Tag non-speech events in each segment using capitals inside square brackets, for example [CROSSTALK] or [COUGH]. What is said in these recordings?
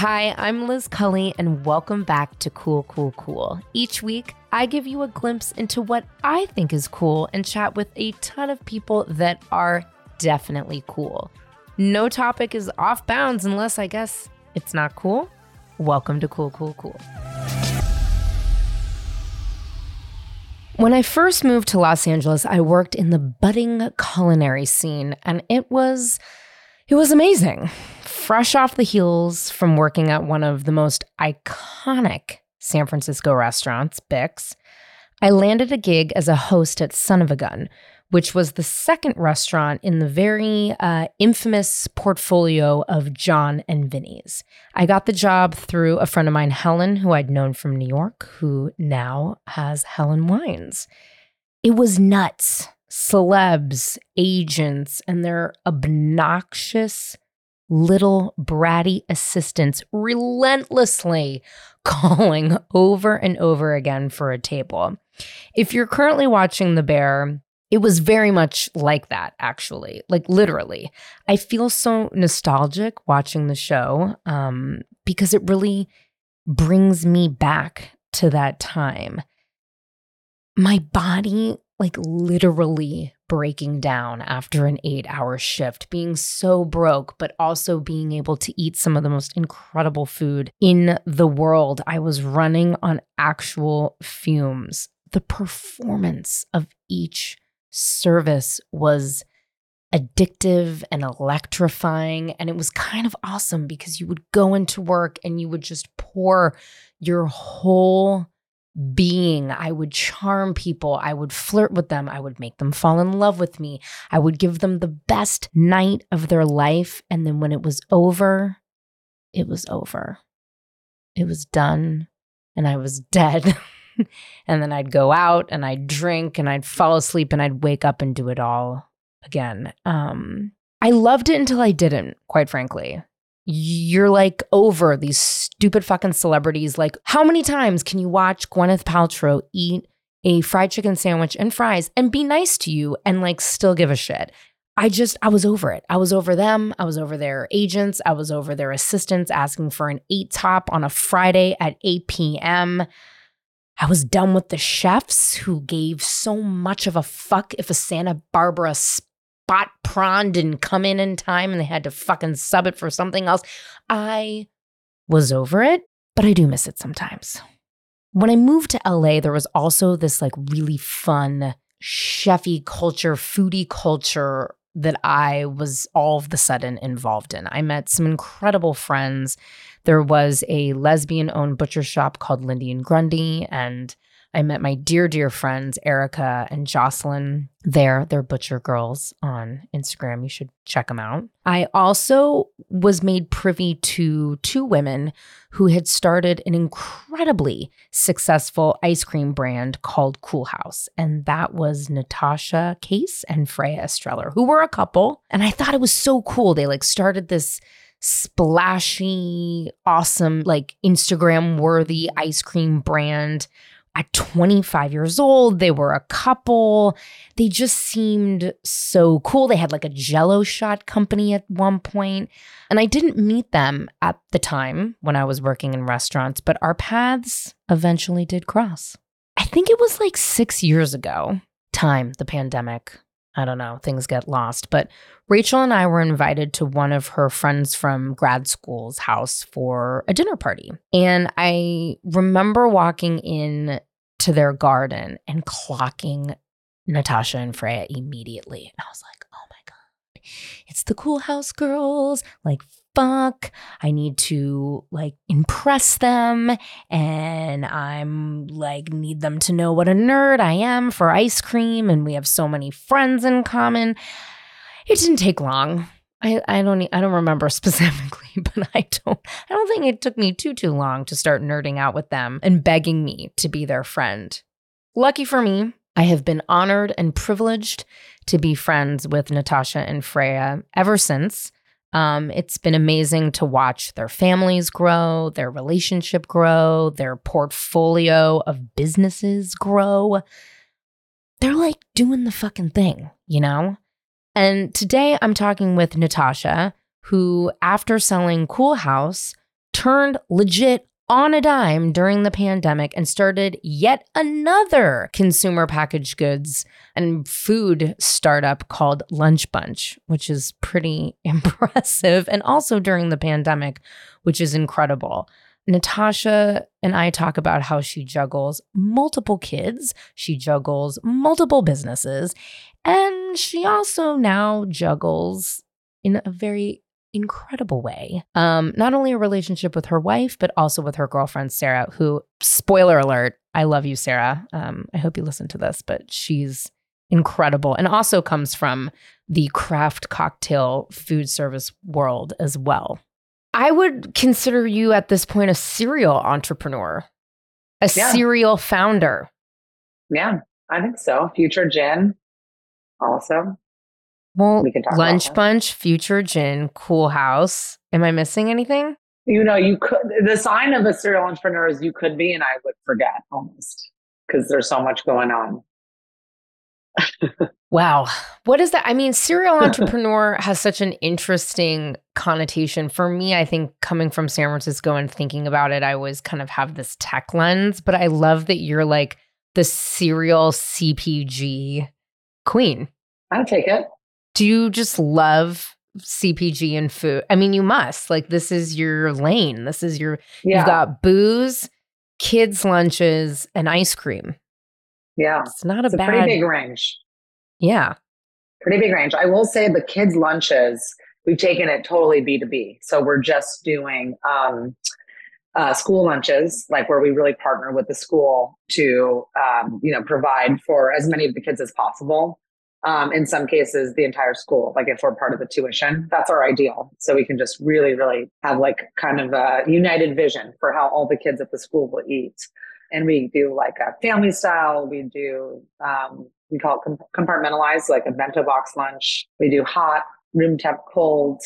Hi, I'm Liz Cully, and welcome back to Cool, Cool, Cool. Each week, I give you a glimpse into what I think is cool and chat with a ton of people that are definitely cool. No topic is off bounds unless I guess it's not cool. Welcome to Cool, Cool, Cool. When I first moved to Los Angeles, I worked in the budding culinary scene, and it was it was amazing. Fresh off the heels from working at one of the most iconic San Francisco restaurants, Bix, I landed a gig as a host at Son of a Gun, which was the second restaurant in the very uh, infamous portfolio of Jon and Vinny's. I got the job through a friend of mine, Helen, who I'd known from New York, who now has Helen Wines. It was nuts. Celebs, agents, and their obnoxious little bratty assistants relentlessly [LAUGHS] calling over and over again for a table. If you're currently watching The Bear, it was very much like that, actually, like literally. I feel so nostalgic watching the show um, because it really brings me back to that time. My body, like literally breaking down after an eight hour shift, being so broke, but also being able to eat some of the most incredible food in the world. I was running on actual fumes. The performance of each service was addictive and electrifying. And it was kind of awesome because you would go into work and you would just pour your whole being. I would charm people. I would flirt with them. I would make them fall in love with me. I would give them the best night of their life. And then when it was over, it was over. It was done and I was dead. [LAUGHS] and then I'd go out and I'd drink and I'd fall asleep and I'd wake up and do it all again. Um, I loved it until I didn't, quite frankly. You're like over these stupid fucking celebrities. Like, how many times can you watch Gwyneth Paltrow eat a fried chicken sandwich and fries and be nice to you and like still give a shit? I just, I was over it. I was over them. I was over their agents. I was over their assistants asking for an eight top on a Friday at 8 p.m. I was done with the chefs who gave so much of a fuck if a Santa Barbara spot prawn didn't come in in time and they had to fucking sub it for something else. I was over it, but I do miss it sometimes. When I moved to LA, there was also this like really fun chefy culture, foodie culture that I was all of the sudden involved in. I met some incredible friends there was a lesbian owned butcher shop called Lindy and Grundy, and I met my dear, dear friends, Erica and Jocelyn there. They're Butcher Girls on Instagram. You should check them out. I also was made privy to two women who had started an incredibly successful ice cream brand called Cool Haus. And that was Natasha Case and Freya Estreller, who were a couple. And I thought it was so cool. They like started this splashy, awesome, like Instagram worthy ice cream brand. At 25 years old, they were a couple. They just seemed so cool. They had like a jello shot company at one point. And I didn't meet them at the time when I was working in restaurants, but our paths eventually did cross. I think it was like six years ago. Time, the pandemic. I don't know, things get lost. But Rachel and I were invited to one of her friends from grad school's house for a dinner party. And I remember walking in to their garden and clocking Natasha and Freya immediately. And I was like, oh my God, it's the Cool Haus girls. Like, fuck. I need to like impress them and I'm like need them to know what a nerd I am for ice cream and we have so many friends in common. It didn't take long. I, I don't I don't remember [LAUGHS] specifically, but I don't I don't think it took me too too long to start nerding out with them and begging me to be their friend. Lucky for me, I have been honored and privileged to be friends with Natasha and Freya ever since. Um, it's been amazing to watch their families grow, their relationship grow, their portfolio of businesses grow. They're like doing the fucking thing, you know? And today I'm talking with Natasha, who, after selling Cool Haus, turned legit on a dime during the pandemic and started yet another consumer packaged goods and food startup called Lunch Bunch, which is pretty [LAUGHS] impressive. And also during the pandemic, which is incredible. Natasha and I talk about how she juggles multiple kids, she juggles multiple businesses, and she also now juggles in a very incredible way. Um, not only a relationship with her wife, but also with her girlfriend, Sarah, who, spoiler alert, I love you, Sarah. Um, I hope you listen to this, but she's incredible and also comes from the craft cocktail food service world as well. I would consider you at this point a serial entrepreneur, a yeah. serial founder. Yeah, I think so. Future Gin, also. Well, we can talk Lunch Bunch, Future Gin, Cool Haus. Am I missing anything? You know, you could. The sign of a serial entrepreneur is you could be, and I would forget almost because there's so much going on. [LAUGHS] wow. What is that? I mean, serial [LAUGHS] entrepreneur has such an interesting connotation. For me, I think coming from San Francisco and thinking about it, I always kind of have this tech lens, but I love that you're like the serial CPG queen. I'll take it do you just love CPG and food? I mean, you must. Like, this is your lane. This is your, yeah. you've got booze, kids' lunches, and ice cream. Yeah. It's not a it's bad. A pretty big range. Yeah. Pretty big range. I will say the kids' lunches, we've taken it totally B2B. So we're just doing, um, uh, school lunches, like where we really partner with the school to, um, you know, provide for as many of the kids as possible um, in some cases the entire school like if we're part of the tuition that's our ideal. So we can just really really have like kind of a united vision for how all the kids at the school will eat. And we do like a family style. We do um, we call it compartmentalized like a bento box lunch. We do hot room temp cold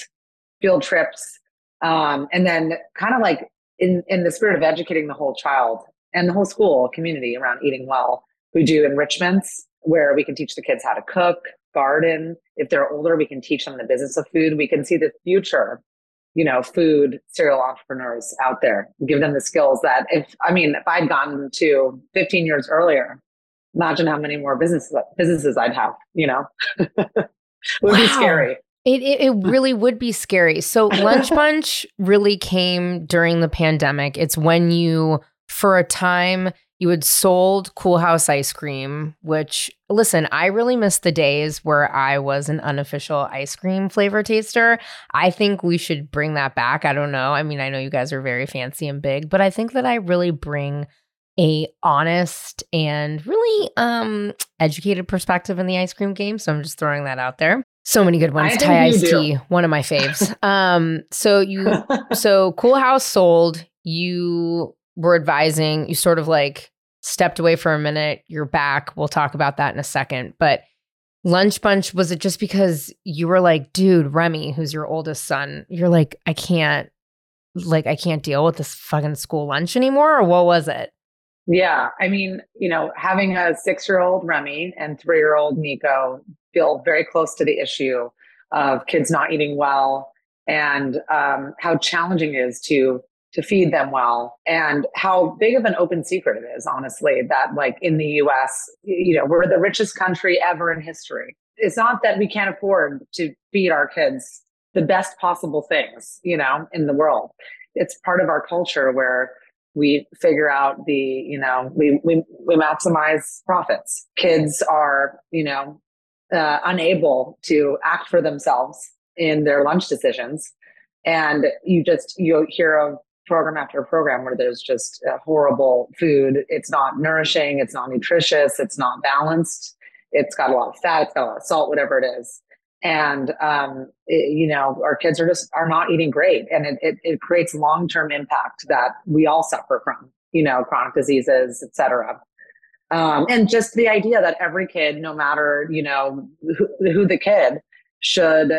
field trips. Um, and then kind of like in in the spirit of educating the whole child and the whole school community around eating well we do enrichments where we can teach the kids how to cook, garden. If they're older, we can teach them the business of food. We can see the future, you know, food serial entrepreneurs out there, give them the skills that if, I mean, if I'd gotten to 15 years earlier, imagine how many more businesses, businesses I'd have, you know, [LAUGHS] it would wow. be scary. It, it, it [LAUGHS] really would be scary. So Lunch [LAUGHS] Bunch really came during the pandemic. It's when you, for a time, you had sold Cool Haus ice cream, which, listen, I really miss the days where I was an unofficial ice cream flavor taster. I think we should bring that back. I don't know. I mean, I know you guys are very fancy and big, but I think that I really bring a honest and really um educated perspective in the ice cream game. So I'm just throwing that out there. So many good ones. Thai iced tea, one of my faves. [LAUGHS] um, so you so Cool Haus sold, you were advising, you sort of like stepped away for a minute, you're back. We'll talk about that in a second. But Lunch Bunch, was it just because you were like, dude, Remy, who's your oldest son, you're like, I can't, like, I can't deal with this fucking school lunch anymore? Or what was it? Yeah. I mean, you know, having a six year old Remy and three year old Nico feel very close to the issue of kids not eating well and um, how challenging it is to to feed them well and how big of an open secret it is honestly that like in the US you know we're the richest country ever in history. It's not that we can't afford to feed our kids the best possible things you know in the world. It's part of our culture where we figure out the you know we we, we maximize profits. Kids are you know uh, unable to act for themselves in their lunch decisions. And you just you hear of program after program where there's just horrible food. It's not nourishing, it's not nutritious, it's not balanced, it's got a lot of fat, it's got a lot of salt, whatever it is. And um, it, you know, our kids are just are not eating great, and it it, it creates long term impact that we all suffer from. You know, chronic diseases, etc. Um, and just the idea that every kid, no matter you know who, who the kid, should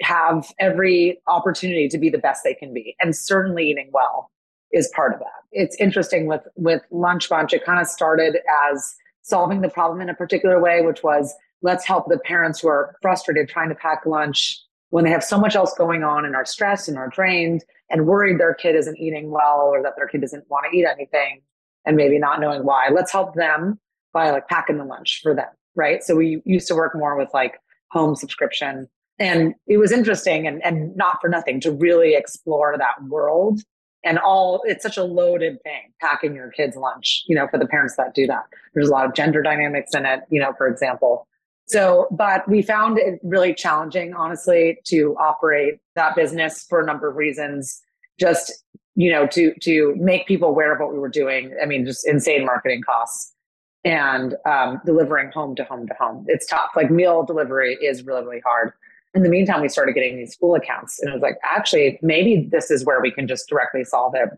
have every opportunity to be the best they can be and certainly eating well is part of that it's interesting with with lunch bunch it kind of started as solving the problem in a particular way which was let's help the parents who are frustrated trying to pack lunch when they have so much else going on and are stressed and are drained and worried their kid isn't eating well or that their kid doesn't want to eat anything and maybe not knowing why. Let's help them by like packing the lunch for them. Right. So we used to work more with like home subscription. And it was interesting and, and not for nothing to really explore that world. And all it's such a loaded thing packing your kids lunch you know for the parents that do that. There's a lot of gender dynamics in it you know for example. So but we found it really challenging honestly to operate that business for a number of reasons. Just you know to to make people aware of what we were doing. I mean just insane marketing costs and um, delivering home to home to home. It's tough. Like meal delivery is really really hard in the meantime, we started getting these school accounts. And it was like, actually, maybe this is where we can just directly solve it.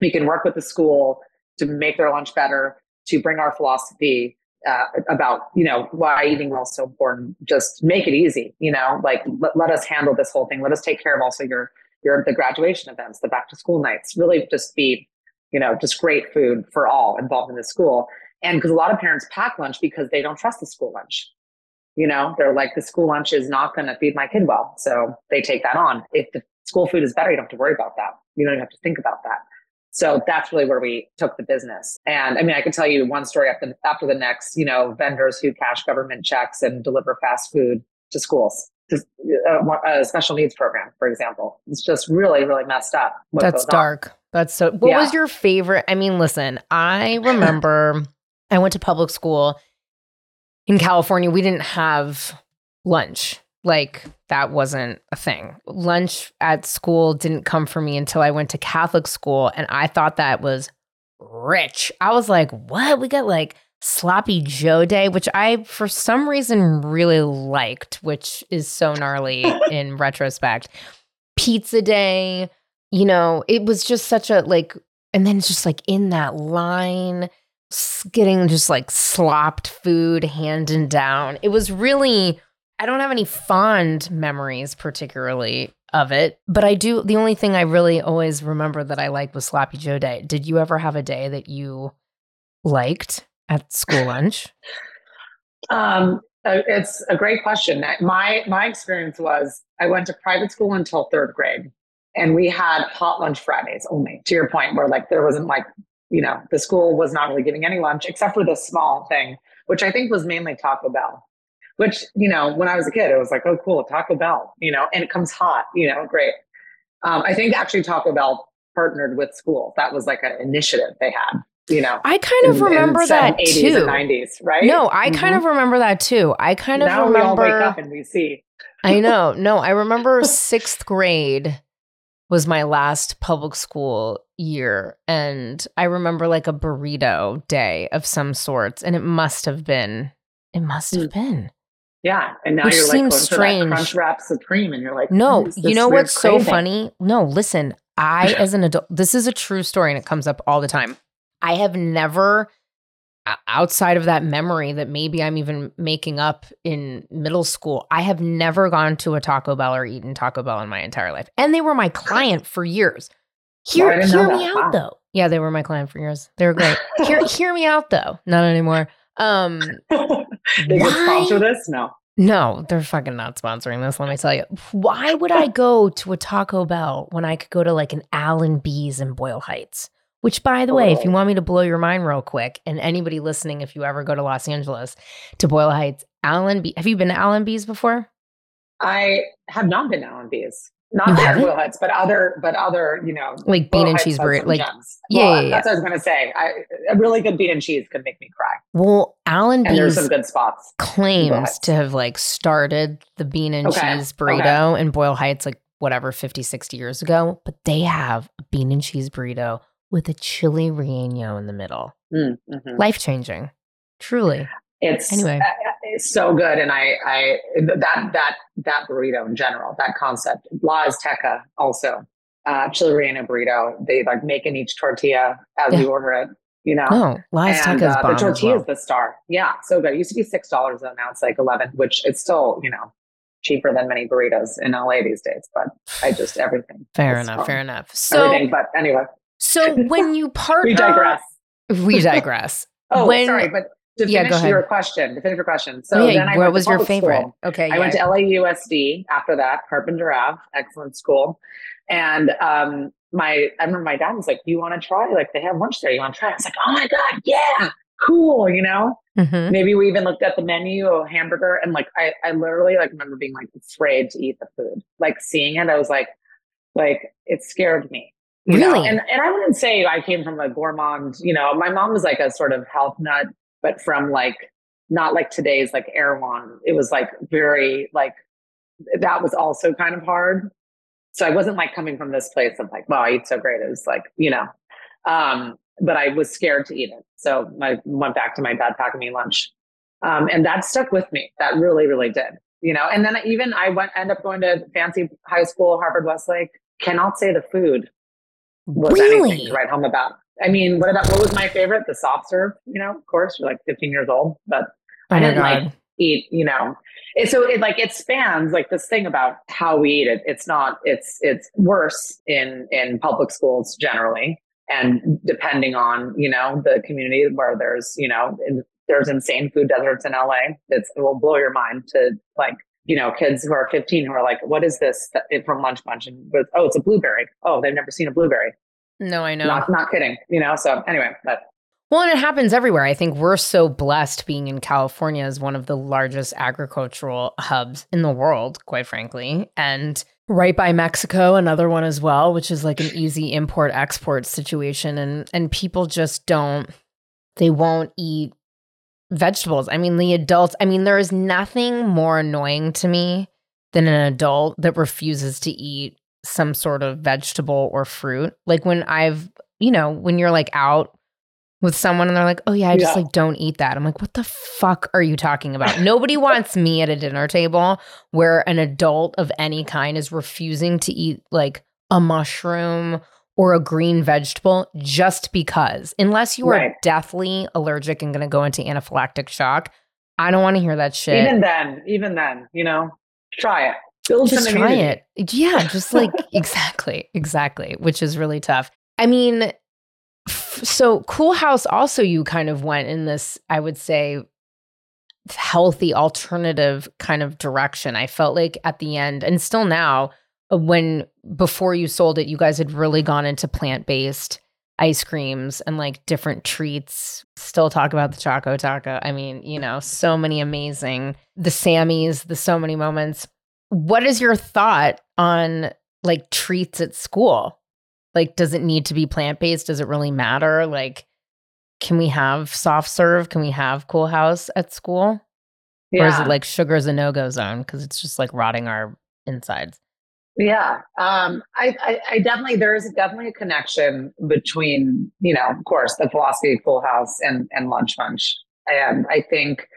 We can work with the school to make their lunch better, to bring our philosophy uh, about, you know, why eating well is so important. Just make it easy, you know, like let, let us handle this whole thing. Let us take care of also your, your, the graduation events, the back to school nights, really just be, you know, just great food for all involved in the school. And because a lot of parents pack lunch because they don't trust the school lunch you know, they're like, the school lunch is not going to feed my kid well. So they take that on. If the school food is better, you don't have to worry about that. You don't even have to think about that. So that's really where we took the business. And I mean, I could tell you one story after, after the next, you know, vendors who cash government checks and deliver fast food to schools. A, uh, a special needs program, for example. It's just really, really messed up. That's dark. On. That's so. What yeah. was your favorite? I mean, listen, I remember I went to public school in California, we didn't have lunch. Like that wasn't a thing. Lunch at school didn't come for me until I went to Catholic school and I thought that was rich. I was like, what? We got like sloppy Joe day, which I for some reason really liked, which is so gnarly [LAUGHS] in retrospect. Pizza day, you know, it was just such a like and then it's just like in that line getting just like slopped food handed down. It was really, I don't have any fond memories particularly of it, but I do. The only thing I really always remember that I liked was Sloppy Joe Day. Did you ever have a day that you liked at school lunch? Um, uh, it's a great question. My my experience was I went to private school until third grade, and we had hot lunch Fridays only. To your point, where like there wasn't like you know, the school was not really giving any lunch except for this small thing, which I think was mainly Taco Bell. Which, you know, when I was a kid, it was like, oh, cool, Taco Bell, you know, and it comes hot, you know, great. Um, I think actually Taco Bell partnered with schools. That was like an initiative they had, you know. I kind of in, remember in that 80s too. And 90s, right? No, I mm-hmm. kind of remember that too. I kind of now remember. we all wake up and we see. I know. No, I [LAUGHS] remember sixth grade was my last public school year. And I remember like a burrito day of some sorts. And it must have been, it must have mm. been. Yeah. And now Which you're like, strange. Crunch Wrap Supreme. And you're like, no, you know what's craving? so funny? No, listen, I, [LAUGHS] as an adult, this is a true story and it comes up all the time. I have never outside of that memory that maybe I'm even making up in middle school, I have never gone to a Taco Bell or eaten Taco Bell in my entire life. And they were my client for years. [LAUGHS] Hear, hear me out wow. though. Yeah, they were my client for years. They were great. [LAUGHS] hear, hear me out though. Not anymore. Um, [LAUGHS] they why? sponsor this? No. No, they're fucking not sponsoring this. Let me tell you. Why would I go to a Taco Bell when I could go to like an Al & Bea's in Boyle Heights? Which, by the way, if you want me to blow your mind real quick, and anybody listening, if you ever go to Los Angeles to Boyle Heights, Al & Bea, have you been to Al & Bea's before? I have not been to Al & Bea's. Not at Boyle Heights, but other, but other, you know, like bean and cheese burrito. Like, gems. Yeah, well, yeah, yeah, that's what I was going to say. I, a really good bean and cheese could make me cry. Well, and there's some good spots. Claims to have like started the bean and okay. cheese burrito okay. in Boyle Heights, like whatever, 50, 60 years ago. But they have a bean and cheese burrito with a chili relleno in the middle. Mm, mm-hmm. Life changing, truly. It's anyway. Uh, it's so good, and I, I that that that burrito in general, that concept, La Azteca also, uh, chili relleno burrito. They like make in each tortilla as yeah. you order it. You know, no, La Azteca is uh, the tortilla well. is the star. Yeah, so good. It used to be six dollars, and now it's like eleven, which it's still you know cheaper than many burritos in LA these days. But I just everything. Fair enough. Fair enough. So, everything, but anyway. So when you partner, [LAUGHS] we digress. We digress. [LAUGHS] oh, when, sorry, but to Yeah, finish your question, to finish your question. So oh, yeah, then I what was your favorite? school. Okay, I went to LAUSD after that, Carpenter Ave, excellent school. And um, my, I remember my dad was like, "You want to try? Like they have lunch there. You want to try?" I was like, "Oh my god, yeah, cool!" You know. Mhm. Maybe we even looked at the menu of hamburger, and like I, I literally like remember being like afraid to eat the food. Like seeing it, I was like, like it scared me. You know? Really? And and I wouldn't say I came from a gourmand. You know, my mom was like a sort of health nut, but from like not like today's like Erewhon. It was like very like that was also kind of hard. So I wasn't like coming from this place of like, wow, I eat so great. It was like, you know, um, but I was scared to eat it. So I went back to my dad packing me lunch. Um, and that stuck with me. That really, really did. You know, and then even I went end up going to fancy high school, Harvard Westlake. Cannot say the food was anything Really? to write home about. I mean, what about what was my favorite? The soft serve, you know, of course, you're like 15 years old, but Oh I didn't god. like eat, you know. It, so it like it spans like this thing about how we eat it. It's not. It's it's worse in in public schools generally, and depending on you know the community where there's you know in, there's insane food deserts in LA. It's, it will blow your mind to like you know kids who are 15 who are like, what is this from Lunch Bunch? And oh, it's a blueberry. Oh, they've never seen a blueberry. No, I know. Not not kidding. You know. So anyway, but Well, and it happens everywhere. I think we're so blessed being in California as one of the largest agricultural hubs in the world, quite frankly. And right by Mexico, another one as well, which is like an [LAUGHS] easy import export situation. And and people just don't they won't eat vegetables. I mean, the adults, I mean, there is nothing more annoying to me than an adult that refuses to eat some sort of vegetable or fruit. Like when I've, you know, when you're like out with someone and they're like, "Oh yeah, I just Yeah. like don't eat that." I'm like, "What the fuck are you talking about?" [LAUGHS] Nobody wants me at a dinner table where an adult of any kind is refusing to eat like a mushroom or a green vegetable just because. Unless you are Right. deathly allergic and going to go into anaphylactic shock, I don't want to hear that shit. even then, even then, you know, try it. Build just try it. Yeah, just like [LAUGHS] exactly, exactly, which is really tough. I mean, f- so Cool Haus also you kind of went in this, I would say, healthy alternative kind of direction. I felt like at the end, and still now, Uh, when before you sold it, you guys had really gone into plant based ice creams and like different treats. Still talk about the Choco Taco. I mean, you know, so many amazing the Sammys, the so many moments. What is your thought on like treats at school? Like, does it need to be plant based? Does it really matter? Like, can we have soft serve? Can we have Cool Haus at school? Yeah. Or is it like sugar is a no go zone because it's just like rotting our insides? Yeah, um, I, I, I definitely there is definitely a connection between you know, of course, the philosophy of Cool Haus and and Lunch Bunch, and I think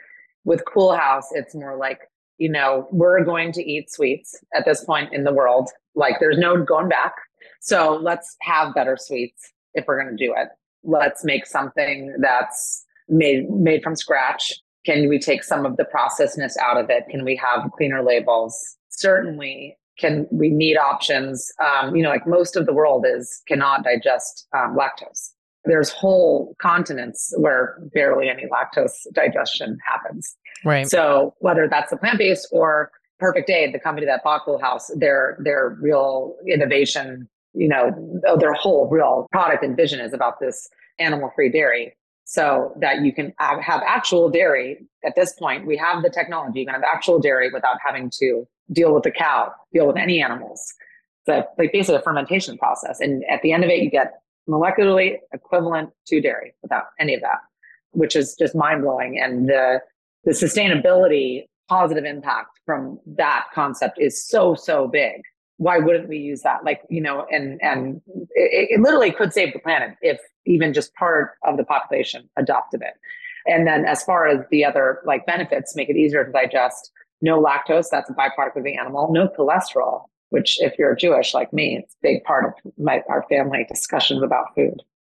with Cool Haus, it's more like you know we're going to eat sweets at this point in the world. Like there's no going back, so let's have better sweets if we're going to do it. Let's make something that's made made from scratch. Can we take some of the processedness out of it? Can we have cleaner labels? Certainly, can we need options. Um, you know like most of the world is cannot digest um, lactose. There's whole continents where barely any lactose digestion happens. Right. so whether that's the plant-based or Perfect Day the company that bought Cool Haus their their real innovation you know their whole real product and vision is about this animal-free dairy. So that you can have have actual dairy at this point we have the technology you can have actual dairy without having to deal with the cow deal with any animals. It's a, like basically a fermentation process. And at the end of it you get molecularly equivalent to dairy without any of that which is just mind-blowing. And the the sustainability positive impact from that concept is so so big. Why wouldn't we use that? Like you know and and it, it literally could save the planet if even just part of the population adopted it. And then as far as the other like benefits make it easier to digest no lactose that's a byproduct of the animal no cholesterol which if you're jewish like me it's a big part of my our family discussions about food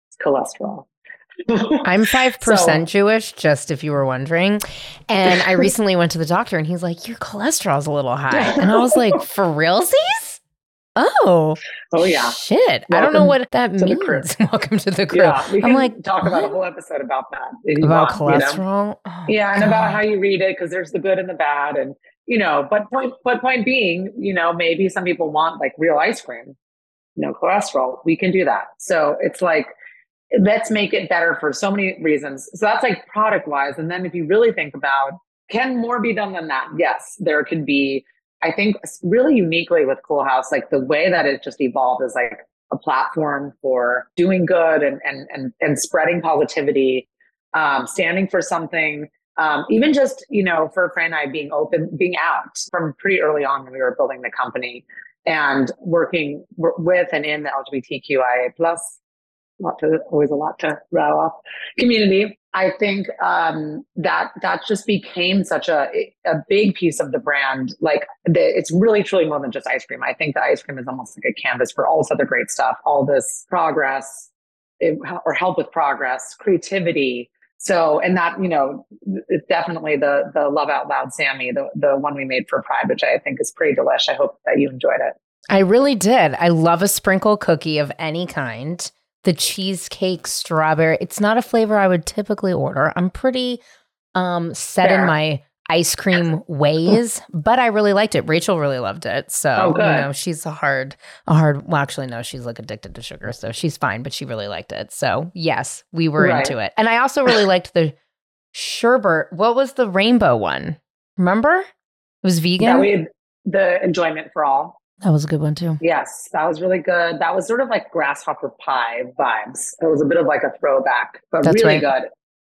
it's cholesterol [LAUGHS] I'm 5% So- Jewish, just if you were wondering. And I [LAUGHS] recently went to the doctor and he's like, Your cholesterol's a little high. And I was like, [LAUGHS] For realsies? Oh. Oh yeah. Shit. I don't know what that means. [LAUGHS] Welcome to the crew. Yeah, we I'm like talk about a whole episode about that. about want, you know? cholesterol. Oh, yeah and about how you read it because there's the good and the bad and you know but point but point being you know maybe some people want like real ice cream no cholesterol we can do that so it's like let's make it better for so many reasons so that's like product wise and then if you really think about can more be done than that yes there could be i think really uniquely with Cool Haus like the way that it just evolved is like a platform for doing good and and and, and spreading positivity um, standing for something um, even just you know for Fran and I being open, being out from pretty early on when we were building the company and working with and in the LGBTQIA plus, lot to always a lot to rattle off community. I think um, that that just became such a a big piece of the brand. Like the, it's really truly more than just ice cream. I think the ice cream is almost like a canvas for all this other great stuff, all this progress, it, or help with progress, creativity. So, and that, you know, it's definitely the the Love Out Loud Sammy, the the one we made for Pride, which I think is pretty delish. I hope that you enjoyed it. I really did. I love a sprinkle cookie of any kind. The cheesecake strawberry. It's not a flavor I would typically order. I'm pretty um set in my ice cream ways, but I really liked it. Rachel really loved it. So, Oh, you know, she's a hard a hard well actually no, she's like addicted to sugar, so she's fine, but she really liked it. So, yes, we were Right. into it. And I also really liked the sherbet. What was the rainbow one? Remember? It was vegan. That we had the enjoyment for all. That was a good one too. Yes, that was really good. That was sort of like grasshopper pie vibes. It was a bit of like a throwback, but That's really right. good.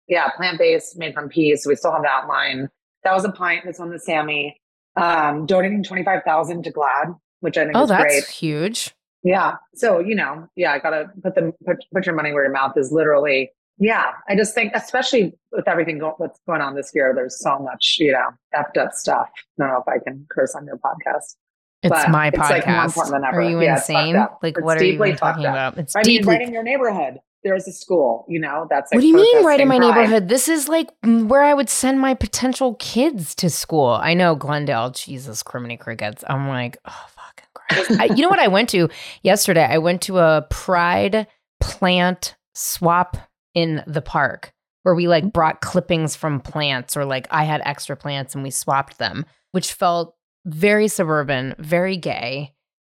Yeah, plant based, made from peas. So we still have that line. That was a pint. This one to Sammy. Um, donating twenty five thousand to GLAAD, which I think Oh, is that's great. huge. Yeah. So, you know, yeah, I gotta put them put, put your money where your mouth is literally. Yeah. I just think, especially with everything go, what's going on this year, there's so much, you know, effed up stuff. I don't know if I can curse on your podcast. It's But my it's, like, podcast. ever. Are you Yeah, insane? Like, It's what are you talking up. about? It's I mean, right in your neighborhood, there's a school, you know, that's like what do you mean, right in my neighborhood? This is like where I would send my potential kids to school. I know Glendale. Jesus, criminy crickets. I'm like, oh fucking Christ. I, you know what I went to yesterday? I went to a Pride plant swap in the park where we like brought clippings from plants, or like I had extra plants and we swapped them, which felt very suburban, very gay.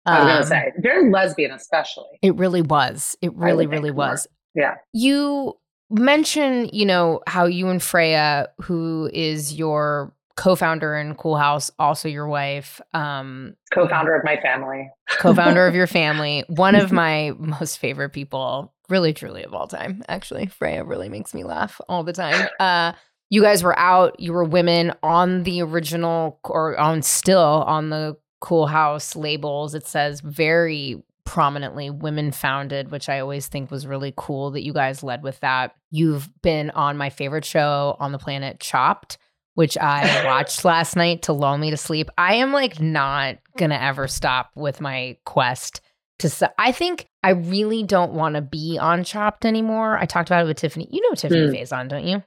I was gonna Um, say very lesbian, especially. It really was. It really, really think more. was. Yeah. You mention, you know, how you and Freya, who is your co-founder in Cool Haus, also your wife, um, Co-founder of my family. co-founder of your [LAUGHS] family, one of my most favorite people, really truly of all time. Actually, Freya really makes me laugh all the time. Uh you guys were out, you were women on the original or on still on the Cool Haus labels. It says very prominently women founded, which I always think was really cool that you guys led with that. You've been on my favorite show on the planet, Chopped, which I [LAUGHS] watched last night to lull me to sleep. I am like not gonna ever stop with my quest to. I think I really don't want to be on Chopped anymore. I talked about it with Tiffany. You know Tiffany Hmm. Faison, don't you?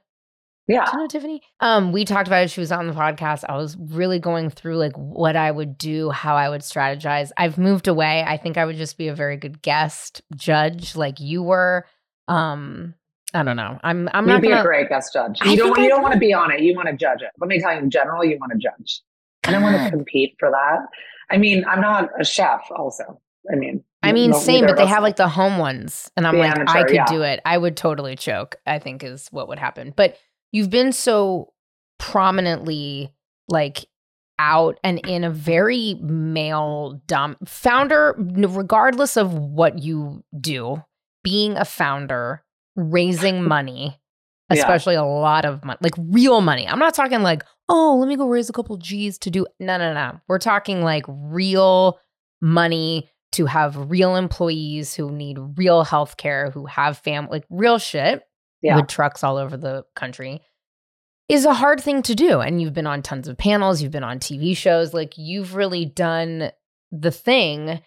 Yeah. Do you know Tiffany? Um, we talked about it. She was on the podcast. I was really going through like what I would do, how I would strategize. I've moved away. I think I would just be a very good guest judge, like you were. Um, I don't know. I'm I'm You'd not be gonna. a great guest judge. I You don't want, you I don't want to be on it. You want to judge it. Let me tell you, in general, you want to judge. I don't want to compete for that. I mean, I'm not a chef. Also, I mean, I mean, same, but they have like the home ones, and I'm The like, I could yeah. do it. I would totally choke. I think is what would happen. But you've been so prominently like out and in a very male dom founder, regardless of what you do, being a founder, raising money, [LAUGHS] Yeah. especially a lot of money, like real money. I'm not talking like, oh, let me go raise a couple G's to do. No, no, no. We're talking like real money to have real employees who need real health care, who have family, like real shit Yeah. with trucks all over the country is a hard thing to do. And you've been on tons of panels, you've been on TV shows, like you've really done the thing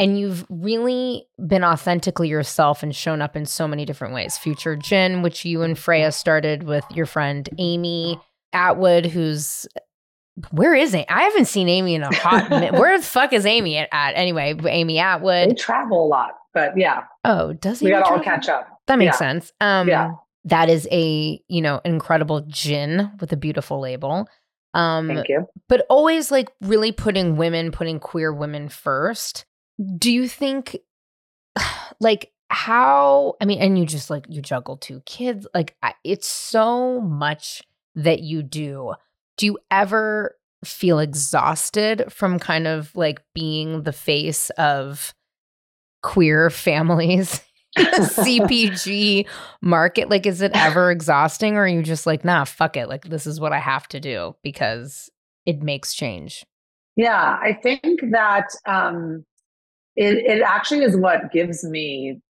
and you've really been authentically yourself and shown up in so many different ways. Future Gin, which you and Freya started with your friend Amy Atwood, who's where is it? I haven't seen Amy in a hot minute. [LAUGHS] Where the fuck is Amy at? Anyway, Amy Atwood. They travel a lot, but yeah, Oh, does he? we got to all catch up. That makes Yeah. sense. Um, Yeah. that is a you know incredible gin with a beautiful label. Um, Thank you. but always like really putting women, putting queer women first. Do you think, [SIGHS] like, how? I mean, and you just like you juggle two kids. Like, I- it's so much that you do. Do you ever feel exhausted from kind of like being the face of queer families? CPG market? Like, is it ever exhausting or are you just like, nah, fuck it? Like, this is what I have to do because it makes change. Yeah, I think that um, it it actually is what gives me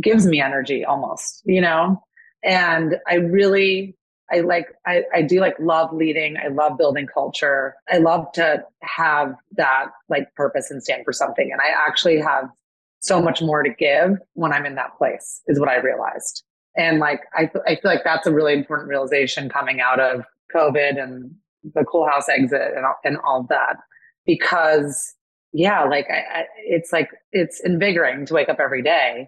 gives me energy almost, you know. And I really I like I, I do like love leading. I love building culture. I love to have that like purpose and stand for something. And I actually have so much more to give when I'm in that place is what I realized. And like I I feel like that's a really important realization coming out of COVID and the Cool Haus exit and all, and all that. Because yeah like I, I, it's like it's invigorating to wake up every day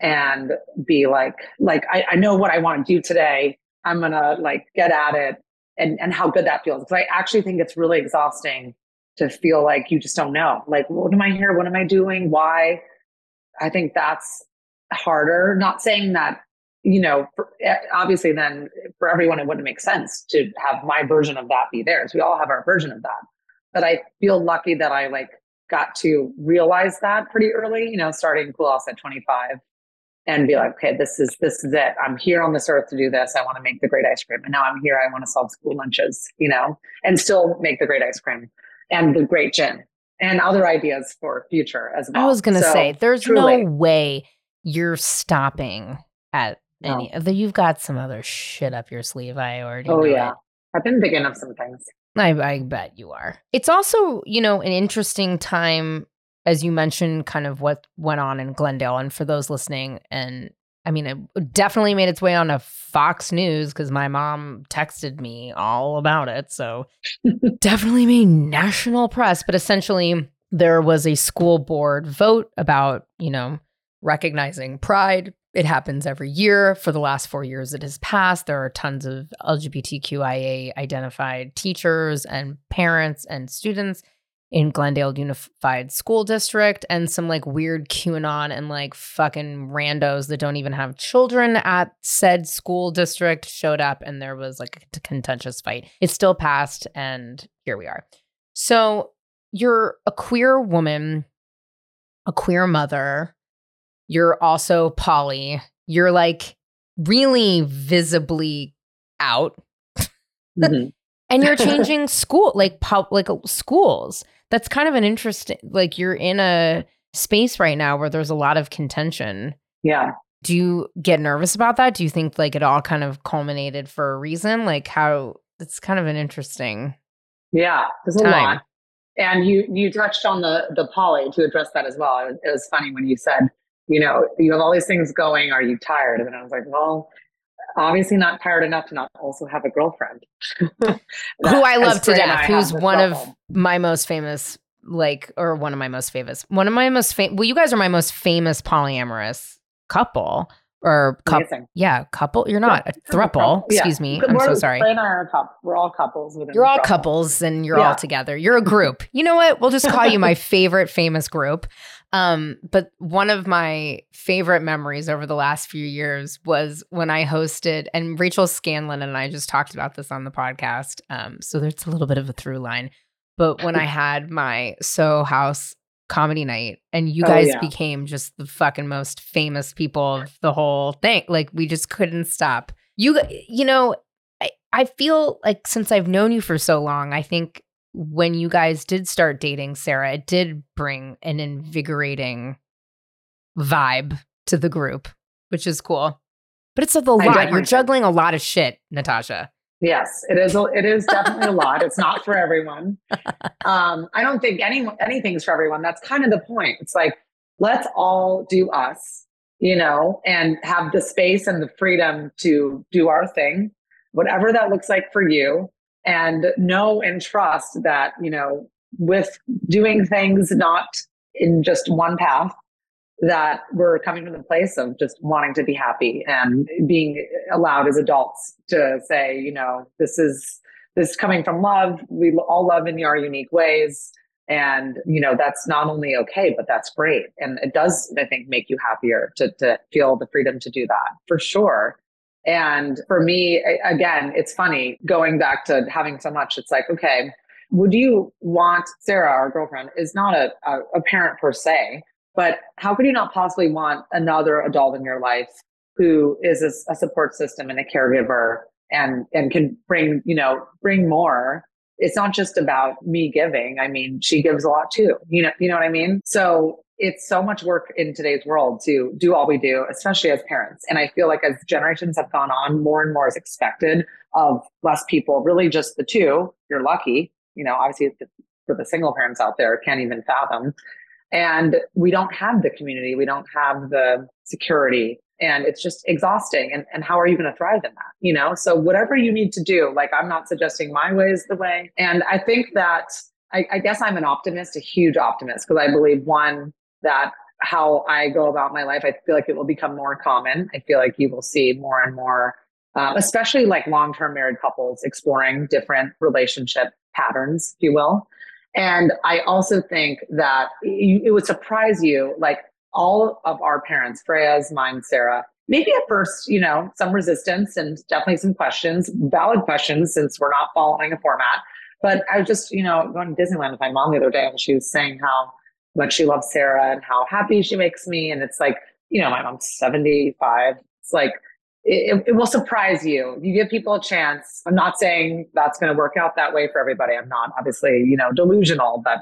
and be like like I, I know what i want to do today. I'm gonna like get at it and and how good that feels. Because i actually think it's really exhausting to feel like you just don't know. Like what am i here? What am i doing? Why i think that's harder not saying that you know for, eh, obviously then for everyone it wouldn't make sense to have my version of that be theirs we all have our version of that but I feel lucky that I like got to realize that pretty early, you know, starting Cool Haus at 25 and be like, okay, this is this is it. I'm here on this earth to do this. I want to make the great ice cream. And now I'm here. I want to solve school lunches, you know, and still make the great ice cream and the great gin and other ideas for future as well. I was gonna So, say, there's truly. no way you're stopping at No. any of the. You've got some other shit up your sleeve. I already. Oh yeah. it. I've been thinking of some things. I, I bet you are. It's also, you know, an interesting time, as you mentioned, kind of what went on in Glendale. And for those listening, and I mean, it definitely made its way on to Fox News because my mom texted me all about it. So [LAUGHS] definitely made national press. But essentially, there was a school board vote about, you know, recognizing pride. It happens every year. For the last four years, it has passed. There are tons of LGBTQIA identified teachers and parents and students in Glendale Unified School District, and some like weird QAnon and like fucking randos that don't even have children at said school district showed up, and there was like a contentious fight. It still passed, and here we are. So you're a queer woman, a queer mother. You're also poly. You're like really visibly out Mhm. [LAUGHS] and you're [LAUGHS] changing school like pub like schools that's kind of an interesting like you're in a space right now where there's a lot of contention Yeah. do you get nervous about that do you think like it all kind of culminated for a reason like how it's kind of an interesting Yeah, there's a Time. lot. And you you touched on the the poly to address that as well. It, it was funny when you said, you know, you have all these things going. Are you tired? And I was like, well, obviously not tired enough to not also have a girlfriend. [LAUGHS] who i love to death who's one of of my most famous like or one of my most famous one of my most famous well you guys are my most famous polyamorous couple or couple yeah couple you're not a thruple Yeah. excuse me i'm so sorry and I are a couple. We're all couples. You're all couples and you're Yeah. all together. You're a group. You know what? We'll just call you my [LAUGHS] favorite famous group. Um, but one of my favorite memories over the last few years was when I hosted, and Rachel Scanlon and I just talked about this on the podcast. Um, so there's a little bit of a through line. But when I [LAUGHS] had my So House comedy night, and you Oh, guys yeah. became just the fucking most famous people of the whole thing. Like we just couldn't stop. You, you know, I, I feel like since I've known you for so long, I think when you guys did start dating, Sarah, it did bring an invigorating vibe to the group, which is cool. But it's a lot. You're juggling a lot of shit, Natasha. Yes, it is. a- It is definitely a lot. It's not for everyone. [LAUGHS] Um, I don't think any anything's for everyone. That's kind of the point. It's like let's all do us, you know, and have the space and the freedom to do our thing, whatever that looks like for you. And know and trust that, you know, with doing things not in just one path, that we're coming from the place of just wanting to be happy and being allowed as adults to say, you know, this is this is coming from love. We all love in our unique ways. And, you know, that's not only okay, but that's great. And it does, I think, make you happier to, to feel the freedom to do that for sure. And for me, again, it's funny going back to having so much. It's like, okay, would you want Sarah, our girlfriend, is not a, a, a parent per se, but how could you not possibly want another adult in your life who is a, a support system and a caregiver and and can bring you know bring more? It's not just about me giving. I mean she gives a lot too. You know you know what i mean? So it's so much work in today's world to do all we do especially as parents. And i feel like as generations have gone on more and more is expected of less people. Really just the two you're lucky you know obviously for the single parents out there can't even fathom. And we don't have the community we don't have the security and it's just exhausting. And, and how are you going to thrive in that you know? So whatever you need to do like i'm not suggesting my way is the way. And i think that i, I guess i'm an optimist a huge optimist because i believe one that how i go about my life i feel like it will become more common i feel like you will see more and more uh, especially like long-term married couples exploring different relationship patterns if you will and i also think that it would surprise you like all of our parents, Freya's, mine, Sarah, maybe at first, you know, some resistance and definitely some questions, valid questions, since we're not following a format. But I was just, you know, going to Disneyland with my mom the other day and she was saying how much she loves Sarah and how happy she makes me. And it's like, you know, my mom's 75. It's like, it, it will surprise you. You give people a chance. I'm not saying that's going to work out that way for everybody. I'm not obviously, you know, delusional, but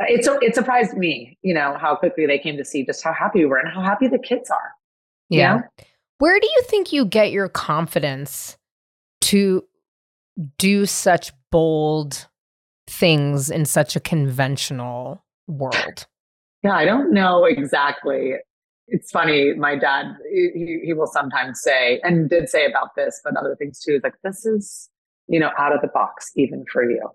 it's it surprised me, you know, how quickly they came to see just how happy we were and how happy the kids are. Yeah. Where do you think you get your confidence to do such bold things in such a conventional world? Yeah, I don't know exactly. It's funny. My dad, he, he will sometimes say, and did say about this, but other things too, like, this is, you know, out of the box, even for you.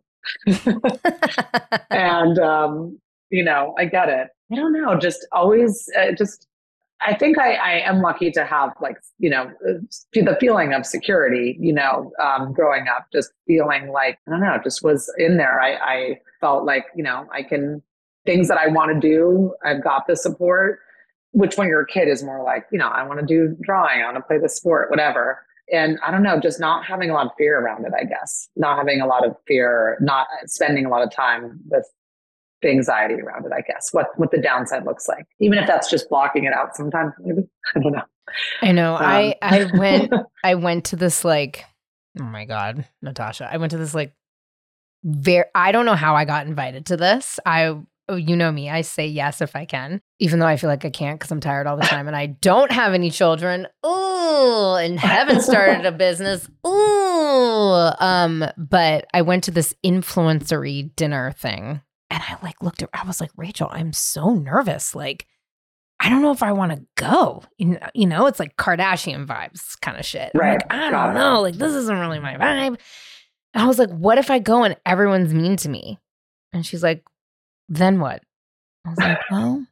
[LAUGHS] and um, you know, I get it. I don't know. Just always, uh, just I think I, I, am lucky to have like you know uh, the feeling of security. You know, um, growing up, just feeling like I don't know, just was in there. I, I felt like you know I can things that I want to do. I've got the support. Which when you're a kid is more like you know I want to do drawing, I want to play the sport, whatever and I don't know, just not having a lot of fear around it, I guess. Not having a lot of fear, not spending a lot of time with the anxiety around it, I guess. What what the downside looks like. Even if that's just blocking it out sometimes, maybe. [LAUGHS] I don't know. I know. Um. I I [LAUGHS] went I went to this like oh my God, Natasha. I went to this like very I don't know how I got invited to this. I oh, you know me, I say yes if I can, even though I feel like I can't because I'm tired all the time and I don't have any children. Ooh, and haven't started a [LAUGHS] business. Ooh. Um, but I went to this influencery dinner thing and I like looked at I was like, Rachel, I'm so nervous. Like, I don't know if I want to go. You know, it's like Kardashian vibes kind of shit. Right. Like, I don't know. Like, this isn't really my vibe. And I was like, what if I go and everyone's mean to me? And she's like, then what? I was like, [SIGHS] well,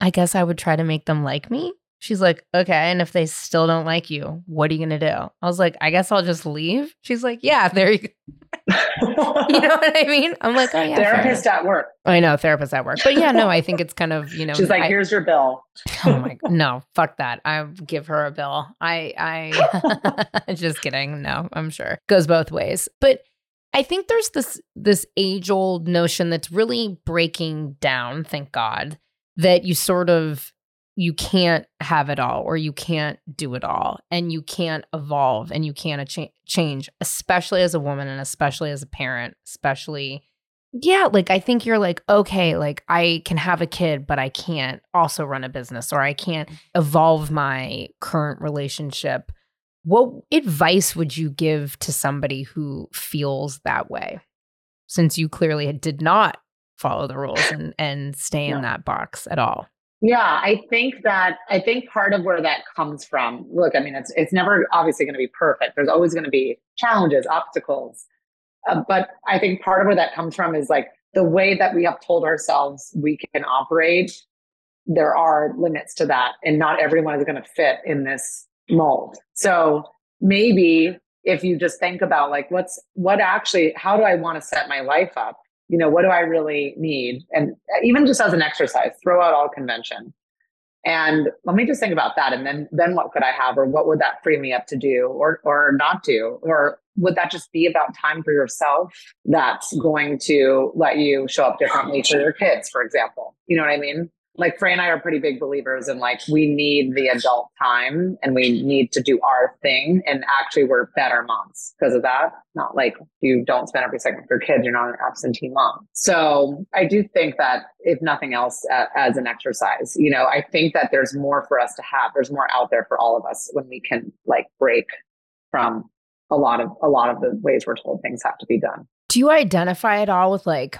I guess I would try to make them like me. She's like, okay. And if they still don't like you, what are you going to do? I was like, I guess I'll just leave. She's like, yeah, there you go. [LAUGHS] [LAUGHS] you know what I mean? I'm like, oh, yeah. Therapist at work. I know, therapist at work. But yeah, no, I think it's kind of, you know. She's like, I, here's your bill. [LAUGHS] oh my, god. no, fuck that. I give her a bill. I, I, just kidding. No, I'm sure. Goes both ways. But I think there's this this age old notion that's really breaking down, thank God, that you sort of you can't have it all or you can't do it all and you can't evolve and you can't ch- change, especially as a woman and especially as a parent, especially yeah, like I think you're like, okay, like I can have a kid, but I can't also run a business or I can't mm. evolve my current relationship what advice would you give to somebody who feels that way? Since you clearly did not follow the rules and, and stay in that box at all. Yeah, I think that I think part of where that comes from. Look, I mean, it's it's never obviously going to be perfect. There's always going to be challenges, obstacles, uh, but I think part of where that comes from is like the way that we have told ourselves we can operate. There are limits to that, and not everyone is going to fit in this mold. So maybe if you just think about like what's what actually, how do I want to set my life up? you know, what do I really need? And even just as an exercise, throw out all convention. And let me just think about that. And then, then what could I have, or what would that free me up to do, or, or not do, or would that just be about time for yourself that's going to let you show up differently for your kids, for example? You know what I mean? Like Frey and I are pretty big believers in like we need the adult time and we need to do our thing. And actually, we're better moms because of that. Not like you don't spend every second with your kids, you're not an absentee mom. So I do think that if nothing else, uh, as an exercise, you know, I think that there's more for us to have. There's more out there for all of us when we can like break from a lot of a lot of the ways we're told things have to be done. Do you identify at all with like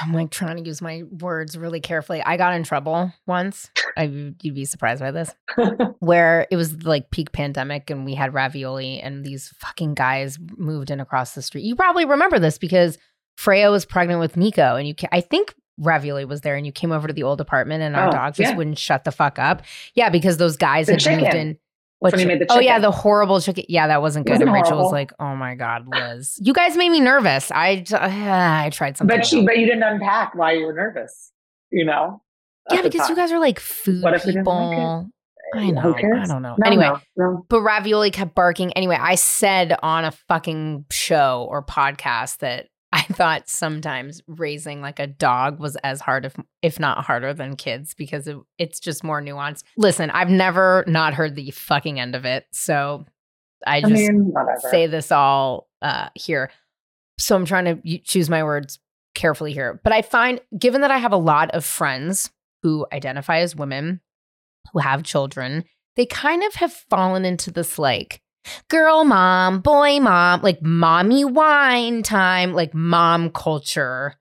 I'm like trying to use my words really carefully. I got in trouble once. I, you'd be surprised by this. [LAUGHS] where it was like peak pandemic and we had ravioli and these fucking guys moved in across the street. You probably remember this because Freya was pregnant with Nico and you I think ravioli was there and you came over to the old apartment and our oh, dog just yeah. wouldn't shut the fuck up. Yeah, because those guys the had chicken. moved in what oh yeah, the horrible chicken. Yeah, that wasn't good. Wasn't and Rachel horrible. was like, "Oh my god, Liz, you guys made me nervous." I uh, I tried something. But she, but you didn't unpack why you were nervous. You know. Yeah, because you guys are like food people. Like I know. I don't know. No, anyway, no, no. but ravioli kept barking. Anyway, I said on a fucking show or podcast that I thought sometimes raising like a dog was as hard, if if not harder, than kids because it, it's just more nuanced. Listen, I've never not heard the fucking end of it, so I just I mean, say this all uh, here. So I'm trying to choose my words carefully here, but I find, given that I have a lot of friends who identify as women who have children, they kind of have fallen into this like girl mom, boy mom, like mommy wine time, like mom culture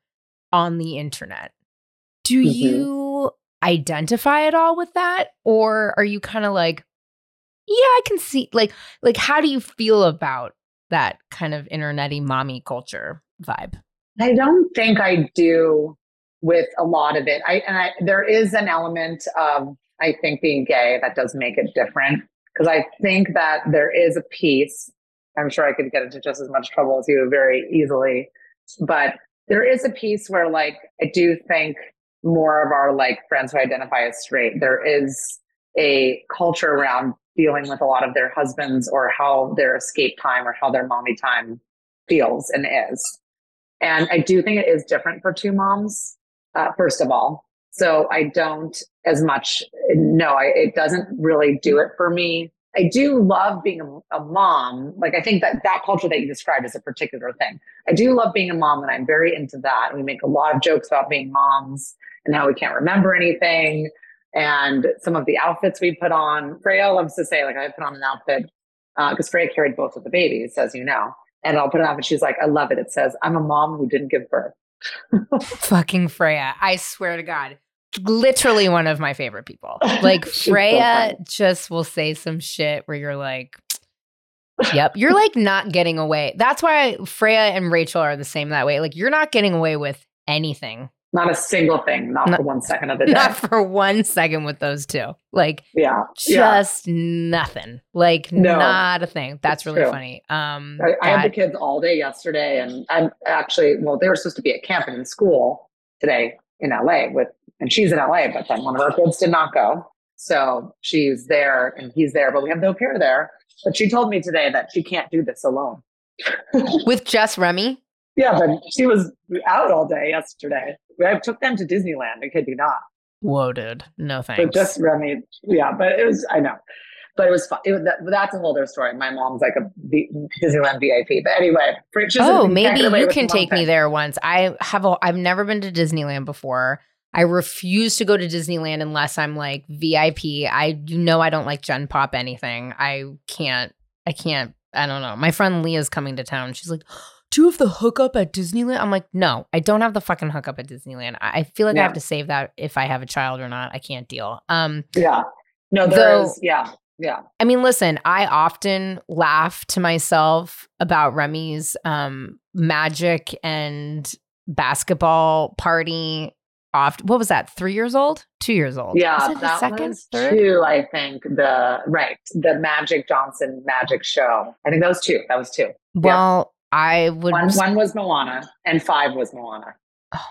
on the internet. Do mm-hmm. you identify at all with that? Or are you kind of like, yeah, I can see like like how do you feel about that kind of internety mommy culture vibe? I don't think I do with a lot of it. I and I there is an element of I think being gay that does make it different because I think that there is a piece. I'm sure I could get into just as much trouble as you very easily, but there is a piece where, like, I do think more of our like friends who identify as straight, there is a culture around dealing with a lot of their husbands or how their escape time or how their mommy time feels and is. And I do think it is different for two moms, uh, first of all. So I don't as much, no, I, it doesn't really do it for me. I do love being a, a, mom. Like I think that that culture that you described is a particular thing. I do love being a mom and I'm very into that. We make a lot of jokes about being moms and how we can't remember anything and some of the outfits we put on. Freya loves to say like I put on an outfit because uh, Freya carried both of the babies, as you know. And I'll put it on and she's like, I love it. It says, I'm a mom who didn't give birth. Fucking Freya. I swear to God. Literally one of my favorite people. [LAUGHS] Like Freya so just will say some shit where you're like, Yep. You're like not getting away. That's why Freya and Rachel are the same that way. Like you're not getting away with anything. Not a single thing, not, not for one second of the [LAUGHS] day. Not for one second with those two. Like yeah, just yeah. nothing. Like no, not a thing. That's really true. funny. Um I, I had the kids all day yesterday and I'm actually well, they were supposed to be at camp and in school today in LA with and she's in LA, but then one of our kids did not go. So she's there and he's there, but we have no pair there. But she told me today that she can't do this alone. [LAUGHS] with just Remy? Yeah, but she was out all day yesterday. I took them to Disneyland. I kid you not. Whoa, dude. No thanks. But just Remy. Yeah, but it was, I know. But it was fun. It was, that, that's a whole other story. My mom's like a Disneyland VIP. But anyway, oh, maybe you can take me there once. I have a, I've never been to Disneyland before. I refuse to go to Disneyland unless I'm like VIP. I you know I don't like Gen Pop anything. I can't I can't I don't know. My friend Leah's coming to town. She's like, do you have the hookup at Disneyland? I'm like, no, I don't have the fucking hookup at Disneyland. I I feel like I have to save that if I have a child or not. I can't deal. Um, Yeah. No, there is. Yeah. Yeah. I mean, listen, I often laugh to myself about Remy's um, magic and basketball party. Off, what was that? Three years old? Two years old? Yeah. Was it the that second, was third? two, I think. The right. The Magic Johnson Magic Show. I think that was two. That was two. Well, I would. One one was Moana and five was Moana. Oh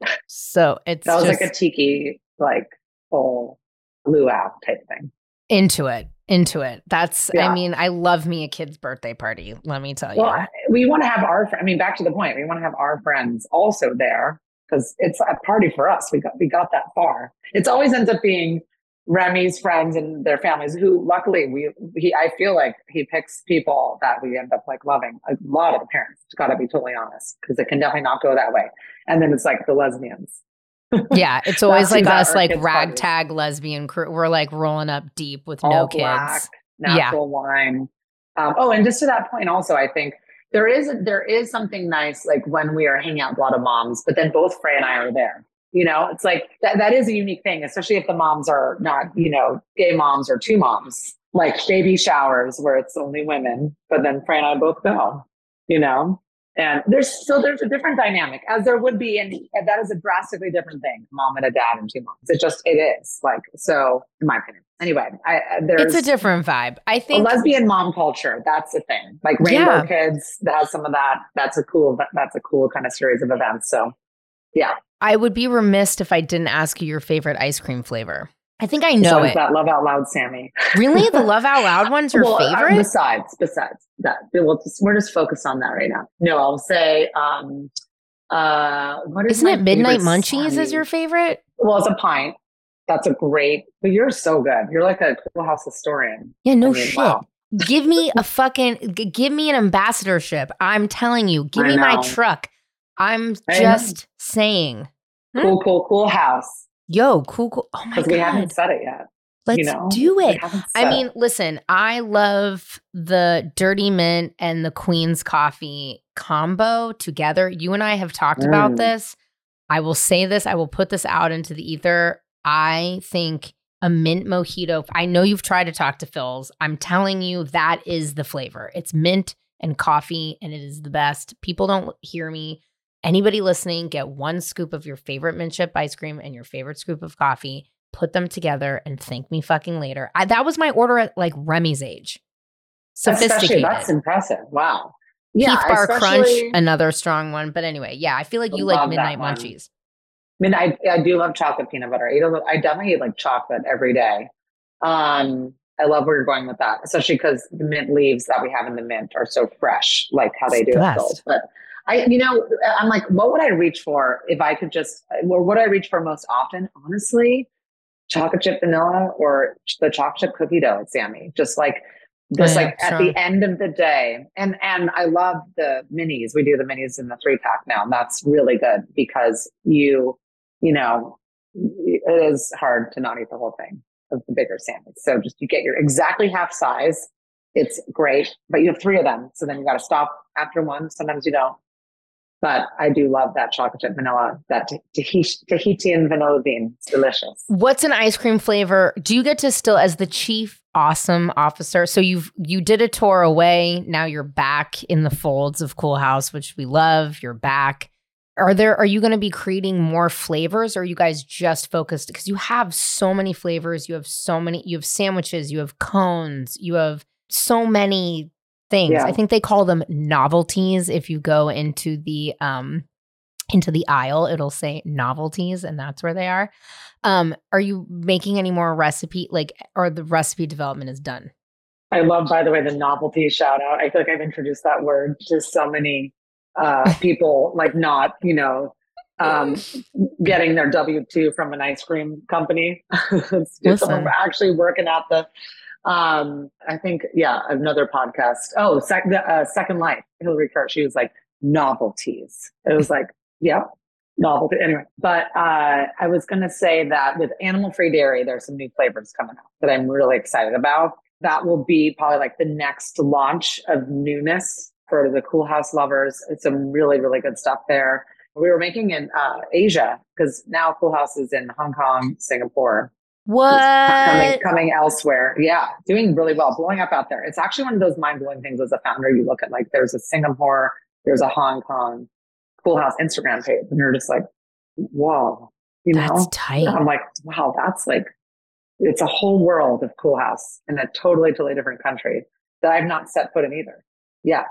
my god! So it's That was just like a tiki, like whole luau type thing. into it, into it. That's. I mean, I love me a kid's birthday party. Let me tell you. Well, we want to have our. I mean, back to the point. We want to have our friends also there because it's a party for us. We got we got that far. It's always ends up being Remy's friends and their families. Who luckily we he. I feel like he picks people that we end up like loving. A lot of the parents. Got to be totally honest because it can definitely not go that way. And then it's like the lesbians. yeah, it's [LAUGHS] always like us, like kids' parties. ragtag lesbian crew. We're like rolling up deep with all no black, kids. natural wine. Um, oh, and just to that point, also, I think there is there is something nice like when we are hanging out with a lot of moms, but then both Frey and I are there. You know, it's like that that is a unique thing, especially if the moms are not, you know, gay moms or two moms, like baby showers where it's only women, but then Frey and I both go, you know. And there's so there's a different dynamic, as there would be, and and that is a drastically different thing, mom and a dad and two moms. It just it is like so, in my opinion. Anyway, I, there's It's a different vibe. I think lesbian mom culture. That's the thing. Like Rainbow Yeah. Kids that has some of that. That's a cool. That's a cool kind of series of events. So, yeah. I would be remiss if I didn't ask you your favorite ice cream flavor. I think I know Besides it. that love out loud, Sammy. Really, the Love Out Loud [LAUGHS] one's your Well, uh, favorite? besides, besides that, we'll just, we're just focused on that right now. No, I'll say. um uh what is Isn't it Midnight Munchies is your favorite? well it's a pint that's a great but you're so good you're like a Cool Haus historian Yeah, no I mean, shit. wow. Give me a fucking g- give me an ambassadorship. I'm telling you, give I me my truck. I'm I know. just saying. Hmm? cool cool cool house Yo, cool, cool. Oh my because we haven't god. said it yet Let's you know do it. I mean, listen, I love the dirty mint and the queen's coffee combo together. You and I have talked about Mm. this. I will say this, I will put this out into the ether. I think a mint mojito. I know you've tried to talk to Phil's. I'm telling you that is the flavor. It's mint and coffee and it is the best. People don't hear me. Anybody listening, get one scoop of your favorite mint chip ice cream and your favorite scoop of coffee put them together and thank me fucking later. I, that was my order at like Remy's age. Especially, Sophisticated. that's impressive. Wow. Yeah, Heath Bar Crunch, another strong one. But anyway, yeah, I feel like you like Midnight one. I mean, I, I do love chocolate peanut butter. I, eat a little, I definitely eat like chocolate every day. Um, I love where you're going with that, especially because the mint leaves that we have in the mint are so fresh, like how they do it. But I, you know, I'm like, what would I reach for if I could just, or what do I reach for most often? Honestly, chocolate chip vanilla or the chocolate chip cookie dough at Sammy. Just like this, Yeah, like at the end of the day. And and I love the minis. We do the minis in the three pack now. And that's really good because you, you know, it is hard to not eat the whole thing of the bigger sandwich. So just you get your exactly half size. It's great, but you have three of them. So then you got to stop after one. Sometimes you don't. But I do love that chocolate chip vanilla, that Tahiti- Tahitian vanilla bean. It's delicious. What's an ice cream flavor? Do you get to still as the chief awesome officer? So you've you did a tour away. Now you're back in the folds of Cool Haus, which we love. You're back. Are there are you going to be creating more flavors or are you guys just focused because you have so many flavors, you have so many you have sandwiches, you have cones, you have so many things. Yeah. I think they call them novelties if you go into the um into the aisle, it'll say novelties and that's where they are. Um are you making any more recipe like or the recipe development is done? I love, by the way, the novelty shout out. I feel like I've introduced that word to so many uh, [LAUGHS] people, like not, you know, um, getting their W 2 from an ice cream company. [LAUGHS] It's just someone Listen. [LAUGHS] actually working at the, um, I think, yeah, another podcast. Oh, sec- the, uh, Second Life, Hillary Kerr. She was like, novelties. It was like, yeah, novelty. Anyway, but uh, I was going to say that with animal free dairy, there's some new flavors coming out that I'm really excited about. That will be probably like the next launch of newness for the Cool Haus lovers. It's some really, really good stuff there. We were making in uh, Asia because now Cool Haus is in Hong Kong, Singapore. What? Coming, coming elsewhere. Yeah, doing really well, blowing up out there. It's actually one of those mind blowing things as a founder. You look at like there's a Singapore, there's a Hong Kong Cool Haus Instagram page, and you're just like, whoa, you That's know? tight. I'm like, wow, that's like, it's a whole world of Cool Haus in a totally, totally different country that I've not set foot in either yet.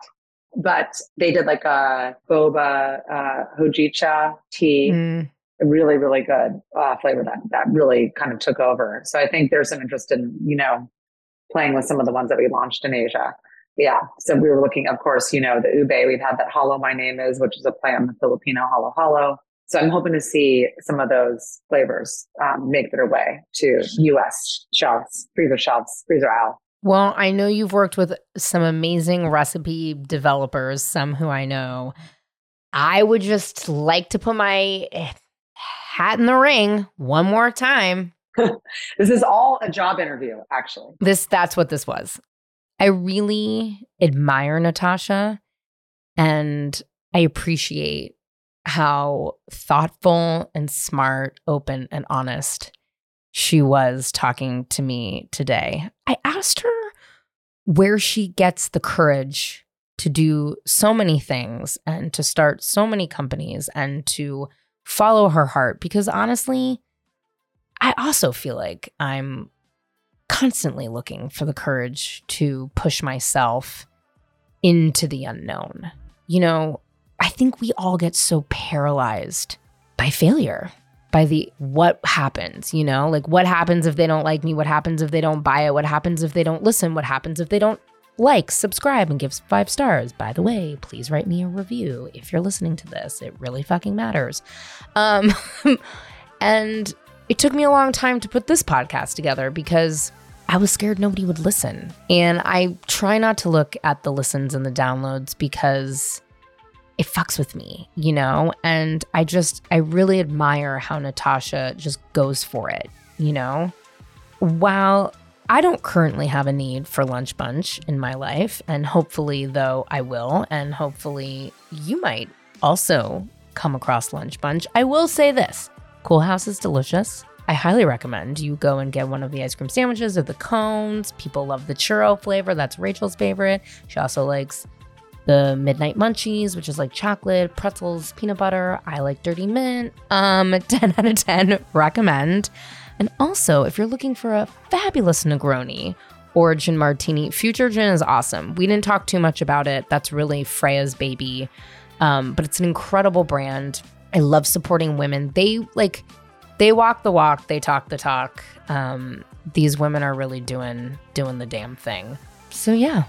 But they did like a boba uh, hojicha tea, Mm. really, really good uh, flavor that that really kind of took over. So I think there's some interest in you know playing with some of the ones that we launched in Asia. Yeah. So we were looking, of course, you know, the ube. We've had that Hollow My Name Is, which is a play on the Filipino Halo Halo. So I'm hoping to see some of those flavors um, make their way to U.S. shelves, freezer shelves, freezer aisle. Well, I know you've worked with some amazing recipe developers, some who I know. I would just like to put my eh, hat in the ring one more time. [LAUGHS] This is all a job interview, actually. This that's what this was. I really admire Natasha and I appreciate how thoughtful and smart, open and honest she was talking to me today. I asked her where she gets the courage to do so many things and to start so many companies and to follow her heart because honestly, I also feel like I'm constantly looking for the courage to push myself into the unknown. You know, I think we all get so paralyzed by failure, by the what happens, you know, like what happens if they don't like me? What happens if they don't buy it? What happens if they don't listen? What happens if they don't like, subscribe, and give five stars? By the way, please write me a review if you're listening to this. It really fucking matters. Um, [LAUGHS] and it took me a long time to put this podcast together because I was scared nobody would listen. And I try not to look at the listens and the downloads because it fucks with me, you know? And I just, I really admire how Natasha just goes for it, you know? While I don't currently have a need for Lunch Bunch in my life, and hopefully, though, I will, and hopefully, you might also come across Lunch Bunch. I will say this Cool Haus is delicious. I highly recommend you go and get one of the ice cream sandwiches or the cones. People love the churro flavor. That's Rachel's favorite. She also likes the midnight munchies, which is like chocolate, pretzels, peanut butter. I like dirty mint. Um, [LAUGHS] 10 out of 10 recommend. And also, if you're looking for a fabulous Negroni or gin martini, Future Gin is awesome. We didn't talk too much about it. That's really Freya's baby. Um, but it's an incredible brand. I love supporting women. They like they walk the walk, they talk the talk. Um, these women are really doing doing the damn thing. So yeah,